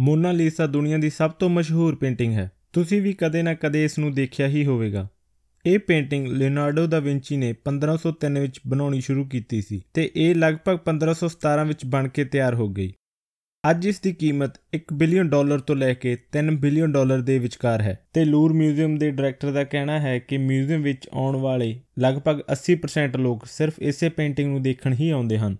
ਮੋਨਾ ਲੀਸਾ ਦੁਨੀਆ ਦੀ ਸਭ ਤੋਂ ਮਸ਼ਹੂਰ ਪੇਂਟਿੰਗ ਹੈ। ਤੁਸੀਂ ਵੀ ਕਦੇ ਨਾ ਕਦੇ ਇਸ ਨੂੰ ਦੇਖਿਆ ਹੀ ਹੋਵੇਗਾ। ਇਹ ਪੇਂਟਿੰਗ ਲਿਓਨਾਰਡੋ ਦਾ ਵਿੰਚੀ ਨੇ 1503 ਵਿੱਚ ਬਣਾਉਣੀ ਸ਼ੁਰੂ ਕੀਤੀ ਸੀ ਤੇ ਇਹ ਲਗਭਗ 1517 ਵਿੱਚ ਬਣ ਕੇ ਤਿਆਰ ਹੋ ਗਈ। ਅੱਜ ਇਸ ਦੀ ਕੀਮਤ 1 ਬਿਲੀਅਨ ਡਾਲਰ ਤੋਂ ਲੈ ਕੇ 3 ਬਿਲੀਅਨ ਡਾਲਰ ਦੇ ਵਿਚਕਾਰ ਹੈ ਤੇ ਲੂਰ ਮਿਊਜ਼ੀਅਮ ਦੇ ਡਾਇਰੈਕਟਰ ਦਾ ਕਹਿਣਾ ਹੈ ਕਿ ਮਿਊਜ਼ੀਅਮ ਵਿੱਚ ਆਉਣ ਵਾਲੇ ਲਗਭਗ 80% ਲੋਕ ਸਿਰਫ ਇਸੇ ਪੇਂਟਿੰਗ ਨੂੰ ਦੇਖਣ ਹੀ ਆਉਂਦੇ ਹਨ।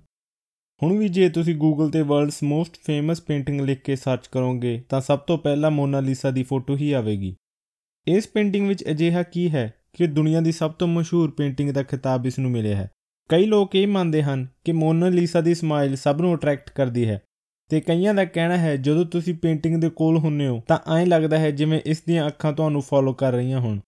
ਹੁਣ ਵੀ ਜੇ ਤੁਸੀਂ ਗੂਗਲ ਤੇ ਵਰਲਡਸ ਮੋਸਟ ਫੇਮਸ ਪੇਂਟਿੰਗ ਲਿਖ ਕੇ ਸਰਚ ਕਰੋਗੇ, ਤਾਂ ਸਭ ਤੋਂ ਪਹਿਲਾਂ ਮੋਨਾ ਲੀਸਾ ਦੀ ਫੋਟੋ ਹੀ ਆਵੇਗੀ। ਇਸ ਪੇਂਟਿੰਗ ਵਿੱਚ ਅਜਿਹਾ ਕੀ ਹੈ ਕਿ ਦੁਨੀਆ ਦੀ ਸਭ ਤੋਂ ਮਸ਼ਹੂਰ ਪੇਂਟਿੰਗ ਦਾ ਖਿਤਾਬ ਇਸ ਨੂੰ ਮਿਲਿਆ ਹੈ। ਕਈ ਲੋਕ ਇਹ ਮੰਨਦੇ ਹਨ ਕਿ ਮੋਨਾ ਲੀਸਾ ਦੀ ਸਮਾਈਲ ਸਭ ਨੂੰ ਅਟਰੈਕਟ ਕਰਦੀ ਹੈ। ਤੇ ਕਈਆਂ ਦਾ ਕਹਿਣਾ ਹੈ, ਜਦੋਂ ਤੁਸੀਂ ਪੇਂਟਿੰਗ ਦੇ ਕੋਲ ਹੁੰਨੇ ਹੋ, ਤਾਂ ਐਂ ਲੱਗਦਾ ਹੈ ਜਿਵੇਂ ਇਸ ਦੀਆਂ ਅੱਖਾਂ ਤੁਹਾਨੂੰ ਫੋਲੋ ਕਰ ਰਹੀਆਂ ਹੋਣ।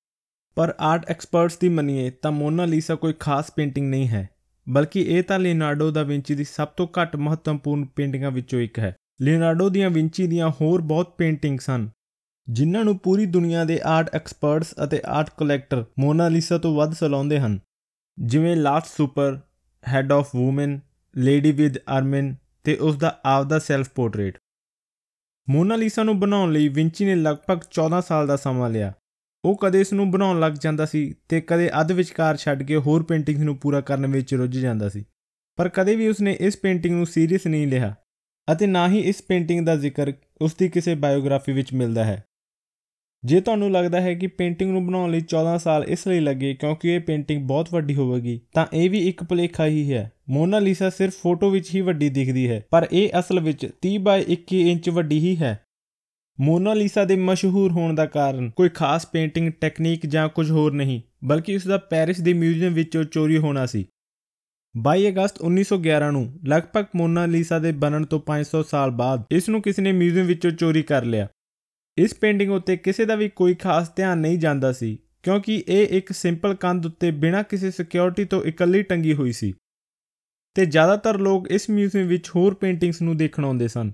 ਪਰ ਆਰਟ ਐਕਸਪਰਟਸ ਦੀ ਮੰਨੀਏ, ਤਾਂ ਮੋਨਾ ਲੀਸਾ ਕੋਈ ਖਾਸ ਪੇਂਟਿੰਗ ਨਹੀਂ ਹੈ। ਬਲਕਿ ਇਹ ਤਾਂ ਲਿਓਨਾਰਡੋ ਦਾ ਵਿੰਚੀ ਦੀ ਸਭ ਤੋਂ ਘੱਟ ਮਹੱਤਵਪੂਰਨ ਪੇਂਟਿੰਗਾਂ ਵਿੱਚੋਂ ਇੱਕ ਹੈ। ਲਿਓਨਾਰਡੋ ਦੀਆਂ ਵਿੰਚੀ ਦੀਆਂ ਹੋਰ ਬਹੁਤ ਪੇਂਟਿੰਗਸ ਹਨ, ਜਿਨ੍ਹਾਂ ਨੂੰ ਪੂਰੀ ਦੁਨੀਆ ਦੇ ਆਰਟ ਐਕਸਪਰਟਸ ਅਤੇ ਆਰਟ ਕਲੈਕਟਰ ਮੋਨਾ ਲੀਸਾ ਤੋਂ ਵੱਧ ਸਲਾਉਂਦੇ ਹਨ। ਜਿਵੇਂ last supper, head of woman lady with ermine ਤੇ ਉਸ ਦਾ ਆਪਦਾ ਸੈਲਫ ਪੋਰਟਰੇਟ। ਮੋਨਾ ਲੀਸਾ ਨੂੰ ਬਣਾਉਣ ਲਈ ਵਿੰਚੀ ਨੇ ਲਗਭਗ 14 ਸਾਲ ਦਾ ਸਮਾਂ ਲਿਆ। ਉਹ ਕਦੇ ਇਸ ਨੂੰ ਬਣਾਉਣ ਲੱਗ ਜਾਂਦਾ ਸੀ ਤੇ ਕਦੇ ਅੱਧ ਵਿਚਕਾਰ ਛੱਡ ਕੇ ਹੋਰ ਪੇਂਟਿੰਗਸ ਨੂੰ ਪੂਰਾ ਕਰਨ ਵਿੱਚ ਰੁੱਝ ਜਾਂਦਾ ਸੀ। ਪਰ ਕਦੇ ਵੀ ਉਸਨੇ ਇਸ ਪੇਂਟਿੰਗ ਨੂੰ ਸੀਰੀਅਸ ਨਹੀਂ ਲਿਆ ਅਤੇ ਨਾ ਹੀ ਇਸ ਪੇਂਟਿੰਗ ਦਾ ਜ਼ਿਕਰ ਉਸ ਦੀ ਕਿਸੇ ਬਾਇਓਗ੍ਰਾਫੀ ਵਿੱਚ ਮਿਲਦਾ ਹੈ। ਜੇ ਤੁਹਾਨੂੰ ਲੱਗਦਾ ਹੈ ਕਿ ਪੇਂਟਿੰਗ ਨੂੰ ਬਣਾਉਣ ਲਈ 14 ਸਾਲ ਇਸ ਲਈ ਲੱਗੇ ਕਿਉਂਕਿ ਇਹ ਪੇਂਟਿੰਗ ਬਹੁਤ ਵੱਡੀ ਹੋਵੇਗੀ, ਤਾਂ ਇਹ ਵੀ ਇੱਕ ਭੁਲੇਖਾ ਹੀ ਹੈ। ਮੋਨਾ ਲੀਸਾ ਸਿਰਫ ਫੋਟੋ ਵਿੱਚ ਹੀ ਵੱਡੀ ਦਿਖਦੀ ਹੈ, ਪਰ ਇਹ ਅਸਲ ਵਿੱਚ 30 ਬਾਈ 21 ਇੰਚ ਵੱਡੀ ਹੀ ਹੈ। ਮੋਨਾ ਲੀਸਾ ਦੇ ਮਸ਼ਹੂਰ ਹੋਣ ਦਾ ਕਾਰਨ ਕੋਈ ਖਾਸ ਪੇਂਟਿੰਗ, ਟੈਕਨੀਕ ਜਾਂ ਕੁਝ ਹੋਰ ਨਹੀਂ, ਬਲਕਿ ਉਸ ਦਾ ਪੈਰਿਸ ਦੇ ਮਿਊਜ਼ੀਅਮ ਵਿੱਚੋਂ ਚੋਰੀ ਹੋਣਾ ਸੀ। 22 ਅਗਸਤ 1911 ਨੂੰ ਲਗਭਗ ਮੋਨਾ ਲੀਸਾ ਦੇ ਬਣਨ ਤੋਂ 500 ਸਾਲ ਬਾਅਦ ਇਸ ਨੂੰ ਕਿਸੇ ਨੇ ਮਿਊਜ਼ੀਅਮ ਵਿੱਚੋਂ ਚੋਰੀ ਕਰ ਲਿਆ। ਇਸ ਪੇਂਟਿੰਗ ਉੱਤੇ ਕਿਸੇ ਦਾ ਵੀ ਕੋਈ ਖਾਸ ਧਿਆਨ ਨਹੀਂ ਜਾਂਦਾ ਸੀ, ਕਿਉਂਕਿ ਇਹ ਇੱਕ ਸਿੰਪਲ ਕੰਧ ਉੱਤੇ ਬਿਨਾਂ ਕਿਸੇ ਸਿਕਿਉਰਿਟੀ ਤੋਂ ਇਕੱਲੀ ਟੰਗੀ ਹੋਈ ਸੀ। ਤੇ ਜ਼ਿਆਦਾਤਰ ਲੋਕ ਇਸ ਮਿਊਜ਼ੀਅਮ ਵਿੱਚ ਹੋਰ ਪੇਂਟਿੰਗਸ ਨੂੰ ਦੇਖਣ ਆਉਂਦੇ ਸਨ।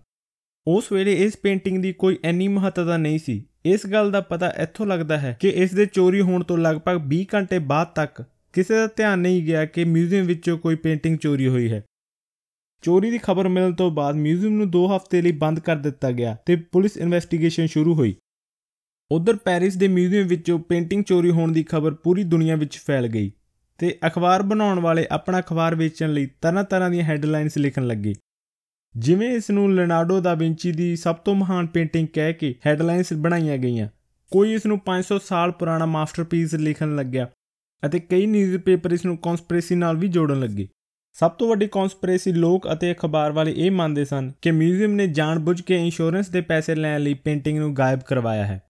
ਉਸ ਵੇਲੇ ਇਸ ਪੇਂਟਿੰਗ ਦੀ ਕੋਈ ਐਨੀ ਮਹੱਤਤਾ ਨਹੀਂ ਸੀ। ਇਸ ਗੱਲ ਦਾ ਪਤਾ ਇੱਥੋਂ ਲੱਗਦਾ ਹੈ ਕਿ ਇਸ ਦੇ ਚੋਰੀ ਹੋਣ ਤੋਂ ਲਗਭਗ 20 ਘੰਟੇ ਬਾਅਦ ਤੱਕ ਕਿਸੇ ਦਾ ਧਿਆਨ ਨਹੀਂ ਗਿਆ ਕਿ ਮਿਊਜ਼ੀਅਮ ਵਿੱਚੋਂ ਕੋਈ ਪੇਂਟਿੰਗ ਚੋਰੀ ਹੋਈ ਹੈ। ਚੋਰੀ ਦੀ ਖਬਰ ਮਿਲਣ ਤੋਂ ਬਾਅਦ ਮਿਊਜ਼ੀਅਮ ਨੂੰ 2 ਹਫ਼ਤੇ ਲਈ ਬੰਦ ਕਰ ਦਿੱਤਾ ਗਿਆ ਤੇ ਪੁਲਿਸ ਇਨਵੈਸਟੀਗੇਸ਼ਨ ਸ਼ੁਰੂ ਹੋਈ। ਉਧਰ ਪੈਰਿਸ ਦੇ ਮਿਊਜ਼ੀਅਮ ਵਿੱਚੋਂ ਪੇਂਟਿੰਗ ਚੋਰੀ ਹੋਣ ਦੀ ਖਬਰ ਪੂਰੀ ਦੁਨੀਆ ਵਿੱਚ ਫੈਲ ਗਈ ਤੇ ਅਖਬਾਰ ਬਣਾਉਣ ਵਾਲੇ ਆਪਣਾ ਅਖਬਾਰ ਵੇਚਣ ਲਈ ਤਰ੍ਹਾਂ-ਤਰ੍ਹਾਂ ਦੀਆਂ ਹੈਡਲਾਈਨਸ ਲਿਖਣ ਲੱਗੇ। ਜਿਵੇਂ ਇਸ ਨੂੰ ਲੈਨਾਰਡੋ ਦਾ ਵਿੰਚੀ ਦੀ ਸਭ ਤੋਂ ਮਹਾਨ ਪੇਂਟਿੰਗ ਕਹਿ ਕੇ ਹੈਡਲਾਈਨਸ ਬਣਾਈਆਂ ਗਈਆਂ। ਕੋਈ ਇਸ ਨੂੰ 500 ਸਾਲ ਪੁਰਾਣਾ ਮਾਸਟਰਪੀਸ ਲਿਖਣ ਲੱਗਿਆ ਅਤੇ ਕਈ ਨਿਊਜ਼ਪੇਪਰ ਇਸ ਨੂੰ ਕਨਸਪੀਰੇਸੀ ਨਾਲ ਵੀ ਜੋੜਨ ਲੱਗੇ। ਸਭ ਤੋਂ ਵੱਡੀ ਕਨਸਪੀਰੇਸੀ ਲੋਕ ਅਤੇ ਅਖਬਾਰ ਵਾਲੇ ਇਹ ਮੰਨਦੇ ਸਨ ਕਿ ਮਿਊਜ਼ੀਅਮ ਨੇ ਜਾਣਬੁੱਝ ਕੇ ਇੰਸ਼ੋਰੈਂਸ ਦੇ ਪੈਸੇ ਲੈਣ ਲਈ ਪੇਂਟਿੰਗ ਨੂੰ ਗਾਇਬ ਕਰਵਾਇਆ ਹੈ।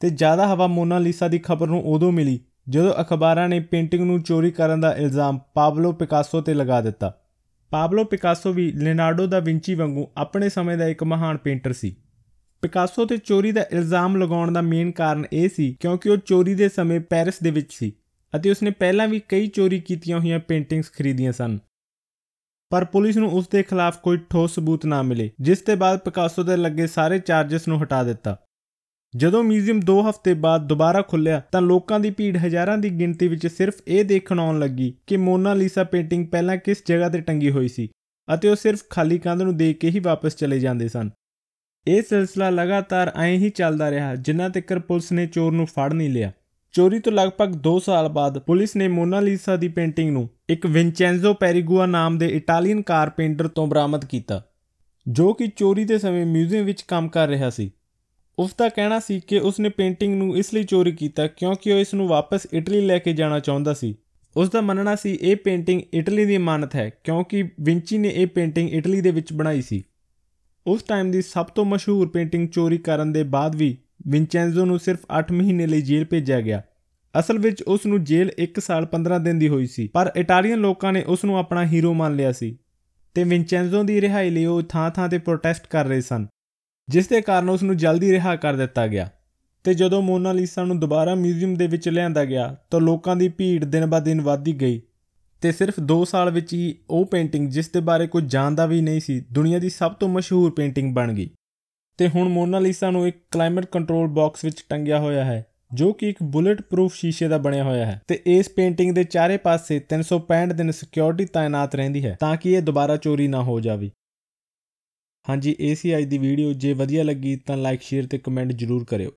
ਤੇ ਜ਼ਿਆਦਾ ਹਵਾ ਮੋਨਾਲੀਸਾ ਦੀ ਖਬਰ ਨੂੰ ਉਦੋਂ ਮਿਲੀ ਜਦੋਂ ਅਖਬਾਰਾਂ ਨੇ ਪੇਂਟਿੰਗ ਨੂੰ ਚੋਰੀ ਕਰਨ ਦਾ ਇਲਜ਼ਾਮ ਪਾਬਲੋ ਪਿਕਾਸੋ ਤੇ ਲਗਾ ਦਿੱਤਾ। ਪਾਬਲੋ ਪਿਕਾਸੋ ਵੀ ਲਿਓਨਾਰਡੋ ਦਾ ਵਿੰਚੀ ਵਾਂਗੂ ਆਪਣੇ ਸਮੇਂ ਦਾ ਇੱਕ ਮਹਾਨ ਪੇਂਟਰ ਸੀ। ਪਿਕਾਸੋ ਤੇ ਚੋਰੀ ਦਾ ਇਲਜ਼ਾਮ ਲਗਾਉਣ ਦਾ ਮੇਨ ਕਾਰਨ ਇਹ ਸੀ ਕਿਉਂਕਿ ਉਹ ਚੋਰੀ ਦੇ ਸਮੇਂ ਪੈਰਿਸ ਦੇ ਵਿੱਚ ਸੀ ਅਤੇ ਉਸਨੇ ਪਹਿਲਾਂ ਵੀ ਕਈ ਚੋਰੀ ਕੀਤੀਆਂ ਹੋਈਆਂ ਪੇਂਟਿੰਗਸ ਖਰੀਦੀਆਂ ਸਨ। ਪਰ ਪੁਲਿਸ ਨੂੰ ਉਸ ਦੇ ਖਿਲਾਫ ਕੋਈ ਠੋਸ ਸਬੂਤ ਨਾ ਮਿਲੇ, ਜਿਸ ਦੇ ਬਾਅਦ ਪਿਕਾਸੋ ਦੇ ਲੱਗੇ ਸਾਰੇ ਚਾਰजेस ਨੂੰ ਹਟਾ ਦਿੱਤਾ। ਜਦੋਂ ਮਿਊਜ਼ੀਅਮ 2 ਹਫ਼ਤੇ ਬਾਅਦ ਦੁਬਾਰਾ ਖੁੱਲਿਆ, ਤਾਂ ਲੋਕਾਂ ਦੀ ਭੀੜ ਹਜ਼ਾਰਾਂ ਦੀ ਗਿਣਤੀ ਵਿੱਚ ਸਿਰਫ ਇਹ ਦੇਖਣ ਆਉਣ ਲੱਗੀ ਕਿ ਮੋਨਾ ਲੀਸਾ ਪੇਂਟਿੰਗ ਪਹਿਲਾਂ ਕਿਸ ਜਗ੍ਹਾ ਤੇ ਟੰਗੀ ਹੋਈ ਸੀ ਅਤੇ ਉਹ ਸਿਰਫ ਖਾਲੀ ਕੰਧ ਨੂੰ ਦੇਖ ਕੇ ਹੀ ਵਾਪਸ ਚਲੇ ਜਾਂਦੇ ਸਨ। ਇਹ ਸਿਲਸਿਲਾ ਲਗਾਤਾਰ ਐਂ ਹੀ ਚੱਲਦਾ ਰਿਹਾ ਜਿੰਨਾ ਤੱਕ ਪੁਲਿਸ ਨੇ ਚੋਰ ਨੂੰ ਫੜ ਨਹੀਂ ਲਿਆ। ਚੋਰੀ ਤੋਂ ਲਗਭਗ 2 ਸਾਲ ਬਾਅਦ ਪੁਲਿਸ ਨੇ ਮੋਨਾ ਲੀਸਾ ਦੀ ਪੇਂਟਿੰਗ ਨੂੰ ਇੱਕ ਵਿੰਚੈਂਜ਼ੋ ਪੈਰੀਗੂਆ ਨਾਮ ਦੇ ਇਟਾਲੀਅਨ ਕਾਰਪੈਂਟਰ ਤੋਂ ਬਰਾਮਦ ਕੀਤਾ, ਜੋ ਕਿ ਚੋਰੀ ਦੇ ਸਮੇਂ ਮਿਊਜ਼ੀਅਮ ਵਿੱਚ ਕੰਮ ਕਰ ਰਿਹਾ ਸੀ। ਉਸ ਦਾ ਕਹਿਣਾ ਸੀ ਕਿ ਉਸ ਨੇ ਪੇਂਟਿੰਗ ਨੂੰ ਇਸ ਲਈ ਚੋਰੀ ਕੀਤਾ ਕਿਉਂਕਿ ਉਹ ਇਸ ਨੂੰ ਵਾਪਸ ਇਟਲੀ ਲੈ ਕੇ ਜਾਣਾ ਚਾਹੁੰਦਾ ਸੀ। ਉਸ ਦਾ ਮੰਨਣਾ ਸੀ, ਇਹ ਪੇਂਟਿੰਗ ਇਟਲੀ ਦੀ ਅਮਾਨਤ ਹੈ ਕਿਉਂਕਿ ਵਿੰਚੀ ਨੇ ਇਹ ਪੇਂਟਿੰਗ ਇਟਲੀ ਦੇ ਵਿੱਚ ਬਣਾਈ ਸੀ। ਉਸ ਟਾਈਮ ਦੀ ਸਭ ਤੋਂ ਮਸ਼ਹੂਰ ਪੇਂਟਿੰਗ ਚੋਰੀ ਕਰਨ ਦੇ ਬਾਅਦ ਵੀ ਵਿੰਚੈਂਜ਼ੋ ਨੂੰ ਸਿਰਫ 8 ਮਹੀਨੇ ਲਈ ਜੇਲ੍ਹ ਭੇਜਿਆ ਗਿਆ। ਅਸਲ ਵਿੱਚ ਉਸ ਨੂੰ ਜੇਲ੍ਹ 1 ਸਾਲ 15 ਦਿਨ ਦੀ ਹੋਈ ਸੀ, ਪਰ ਇਟਾਲੀਅਨ ਲੋਕਾਂ ਨੇ ਉਸ ਨੂੰ ਆਪਣਾ ਹੀਰੋ ਮੰਨ ਲਿਆ ਸੀ। ਤੇ ਵਿੰਚੈਂਜ਼ੋ ਦੀ ਰਿਹਾਈ ਲਈ ਉਹ ਥਾਂ-ਥਾਂ ਤੇ ਪ੍ਰੋਟੈਸਟ ਕਰ ਰਹੇ ਸਨ। ਜਿਸ ਦੇ ਕਾਰਨ ਉਸ ਨੂੰ ਜਲਦੀ ਰਿਹਾ ਕਰ ਦਿੱਤਾ ਗਿਆ ਤੇ ਜਦੋਂ ਮੋਨਾਲੀਸਾ ਨੂੰ ਦੁਬਾਰਾ ਮਿਊਜ਼ੀਅਮ ਦੇ ਵਿੱਚ ਲਿਆਂਦਾ ਗਿਆ ਤਾਂ ਲੋਕਾਂ ਦੀ ਭੀੜ ਦਿਨ-ਬਾ-ਦਿਨ ਵਧਦੀ ਗਈ ਤੇ ਸਿਰਫ 2 ਸਾਲ ਵਿੱਚ ਹੀ ਉਹ ਪੇਂਟਿੰਗ ਜਿਸ ਦੇ ਬਾਰੇ ਕੋਈ ਜਾਣਦਾ ਵੀ ਨਹੀਂ ਸੀ, ਦੁਨੀਆ ਦੀ ਸਭ ਤੋਂ ਮਸ਼ਹੂਰ ਪੇਂਟਿੰਗ ਬਣ ਗਈ। ਤੇ ਹੁਣ ਮੋਨਾਲੀਸਾ ਨੂੰ ਇੱਕ ਕਲਾਈਮੇਟ ਕੰਟਰੋਲ ਬਾਕਸ ਵਿੱਚ ਟੰਗਿਆ ਹੋਇਆ ਹੈ, ਜੋ ਕਿ ਇੱਕ ਬੁਲੇਟ ਪ੍ਰੂਫ ਸ਼ੀਸ਼ੇ ਦਾ ਬਣਿਆ ਹੋਇਆ ਹੈ ਤੇ ਇਸ ਪੇਂਟਿੰਗ ਦੇ ਚਾਰੇ ਪਾਸੇ 365 ਦਿਨ ਸਿਕਿਉਰਿਟੀ ਤਾਇਨਾਤ ਰਹਿੰਦੀ ਹੈ ਤਾਂ ਕਿ ਇਹ ਦੁਬਾਰਾ ਚੋਰੀ ਨਾ ਹੋ ਜਾਵੇ। ਹਾਂਜੀ ਇਹ ਸੀ ਅੱਜ ਦੀ ਵੀਡੀਓ ਜੇ ਵਧੀਆ ਲੱਗੀ ਤਾਂ ਲਾਈਕ, ਸ਼ੇਅਰ ਤੇ ਕਮੈਂਟ ਜ਼ਰੂਰ ਕਰਿਓ।